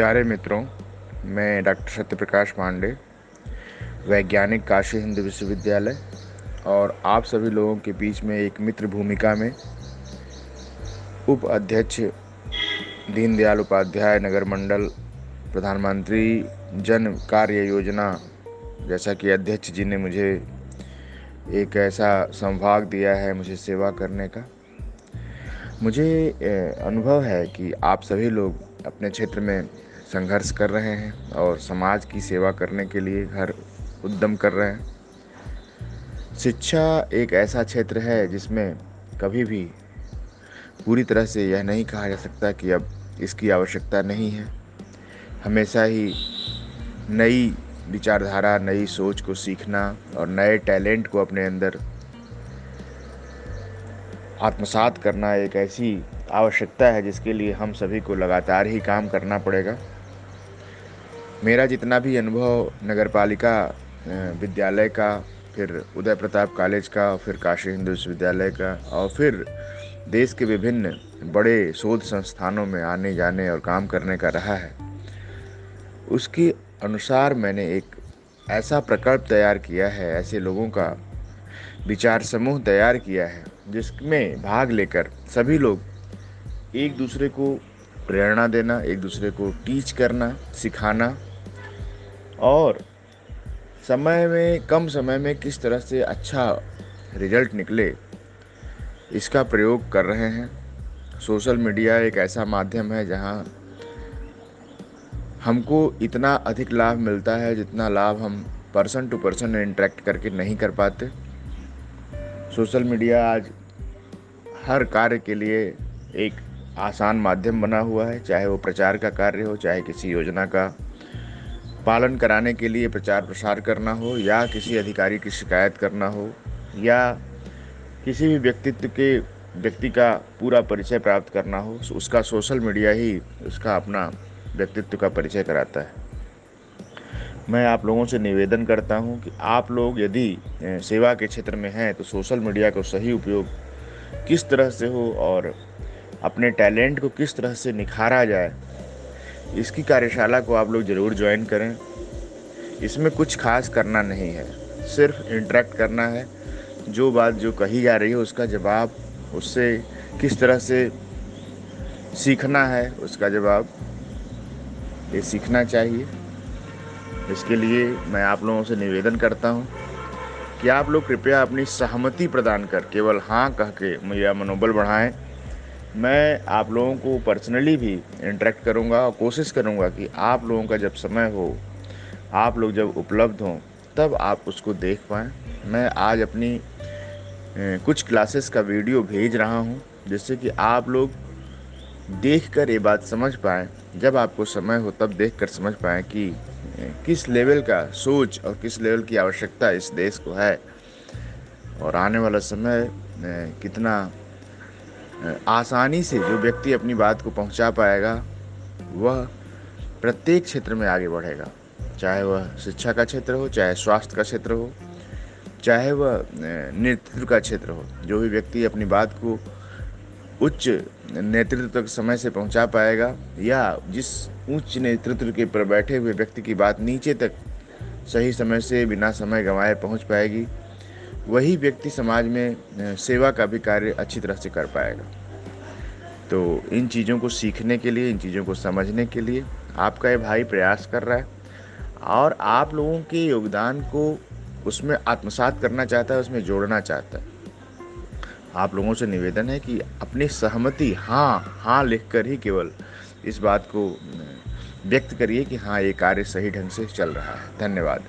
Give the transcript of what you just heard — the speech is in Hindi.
प्यारे मित्रों, मैं डॉक्टर सत्यप्रकाश पांडे, वैज्ञानिक काशी हिंदू विश्वविद्यालय और आप सभी लोगों के बीच में एक मित्र भूमिका में उप अध्यक्ष दीनदयाल उपाध्याय नगर मंडल प्रधानमंत्री जन कार्य योजना जैसा कि अध्यक्ष जी ने मुझे एक ऐसा संभाग दिया है मुझे सेवा करने का। मुझे अनुभव है कि आप सभी लोग अपने क्षेत्र में संघर्ष कर रहे हैं और समाज की सेवा करने के लिए हर उद्यम कर रहे हैं। शिक्षा एक ऐसा क्षेत्र है जिसमें कभी भी पूरी तरह से यह नहीं कहा जा सकता कि अब इसकी आवश्यकता नहीं है। हमेशा ही नई विचारधारा, नई सोच को सीखना और नए टैलेंट को अपने अंदर आत्मसात करना एक ऐसी आवश्यकता है जिसके लिए हम सभी को लगातार ही काम करना पड़ेगा। मेरा जितना भी अनुभव नगर पालिका विद्यालय का, फिर उदय प्रताप कॉलेज का, फिर काशी हिंदू विश्वविद्यालय का, और फिर देश के विभिन्न बड़े शोध संस्थानों में आने जाने और काम करने का रहा है, उसके अनुसार मैंने एक ऐसा प्रकल्प तैयार किया है, ऐसे लोगों का विचार समूह तैयार किया है, जिसमें भाग लेकर सभी लोग एक दूसरे को प्रेरणा देना, एक दूसरे को टीच करना, सिखाना और समय में, कम समय में किस तरह से अच्छा रिज़ल्ट निकले, इसका प्रयोग कर रहे हैं। सोशल मीडिया एक ऐसा माध्यम है जहाँ हमको इतना अधिक लाभ मिलता है जितना लाभ हम पर्सन टू पर्सन इंटरेक्ट करके नहीं कर पाते। सोशल मीडिया आज हर कार्य के लिए एक आसान माध्यम बना हुआ है, चाहे वो प्रचार का कार्य हो, चाहे किसी योजना का। पालन कराने के लिए प्रचार प्रसार करना हो, या किसी अधिकारी की शिकायत करना हो, या किसी भी व्यक्तित्व के व्यक्ति का पूरा परिचय प्राप्त करना हो, उसका सोशल मीडिया ही उसका अपना व्यक्तित्व का परिचय कराता है। मैं आप लोगों से निवेदन करता हूँ कि आप लोग यदि सेवा के क्षेत्र में हैं तो सोशल मीडिया को सही उपयोग किस तरह से हो और अपने टैलेंट को किस तरह से निखारा जाए इसकी कार्यशाला को आप लोग ज़रूर ज्वाइन करें। इसमें कुछ खास करना नहीं है। सिर्फ़ इंटरेक्ट करना है। जो बात जो कही जा रही है, उसका जवाब, उससे किस तरह से सीखना है, उसका जवाब ये सीखना चाहिए। इसके लिए मैं आप लोगों से निवेदन करता हूँ कि आप लोग कृपया अपनी सहमति प्रदान कर, केवल हाँ कह के मेरा मनोबल बढ़ाएँ। मैं आप लोगों को पर्सनली भी इंटरेक्ट करूँगा और कोशिश करूँगा कि आप लोगों का जब समय हो, आप लोग जब उपलब्ध हों, तब आप उसको देख पाएँ। मैं आज अपनी कुछ क्लासेस का वीडियो भेज रहा हूँ, जिससे कि आप लोग देख कर ये बात समझ पाएँ। जब आपको समय हो, तब देख कर समझ पाएँ कि किस लेवल का सोच और किस लेवल की आवश्यकता इस देश को है। और आने वाला समय कितना आसानी से जो व्यक्ति अपनी बात को पहुँचा पाएगा, वह प्रत्येक क्षेत्र में आगे बढ़ेगा। चाहे वह शिक्षा का क्षेत्र हो, चाहे स्वास्थ्य का क्षेत्र हो, चाहे वह नेतृत्व का क्षेत्र हो। जो भी व्यक्ति अपनी बात को उच्च नेतृत्व तक समय से पहुँचा पाएगा, या जिस उच्च नेतृत्व के पर बैठे हुए व्यक्ति की बात नीचे तक सही समय से बिना समय गंवाए पहुँच पाएगी वही व्यक्ति समाज में सेवा का भी कार्य अच्छी तरह से कर पाएगा। तो इन चीज़ों को सीखने के लिए, इन चीज़ों को समझने के लिए आपका ये भाई प्रयास कर रहा है और आप लोगों के योगदान को उसमें आत्मसात करना चाहता है, उसमें जोड़ना चाहता है। आप लोगों से निवेदन है कि अपनी सहमति हाँ हाँ लिख कर ही केवल इस बात को व्यक्त करिए कि हाँ ये कार्य सही ढंग से चल रहा है। धन्यवाद।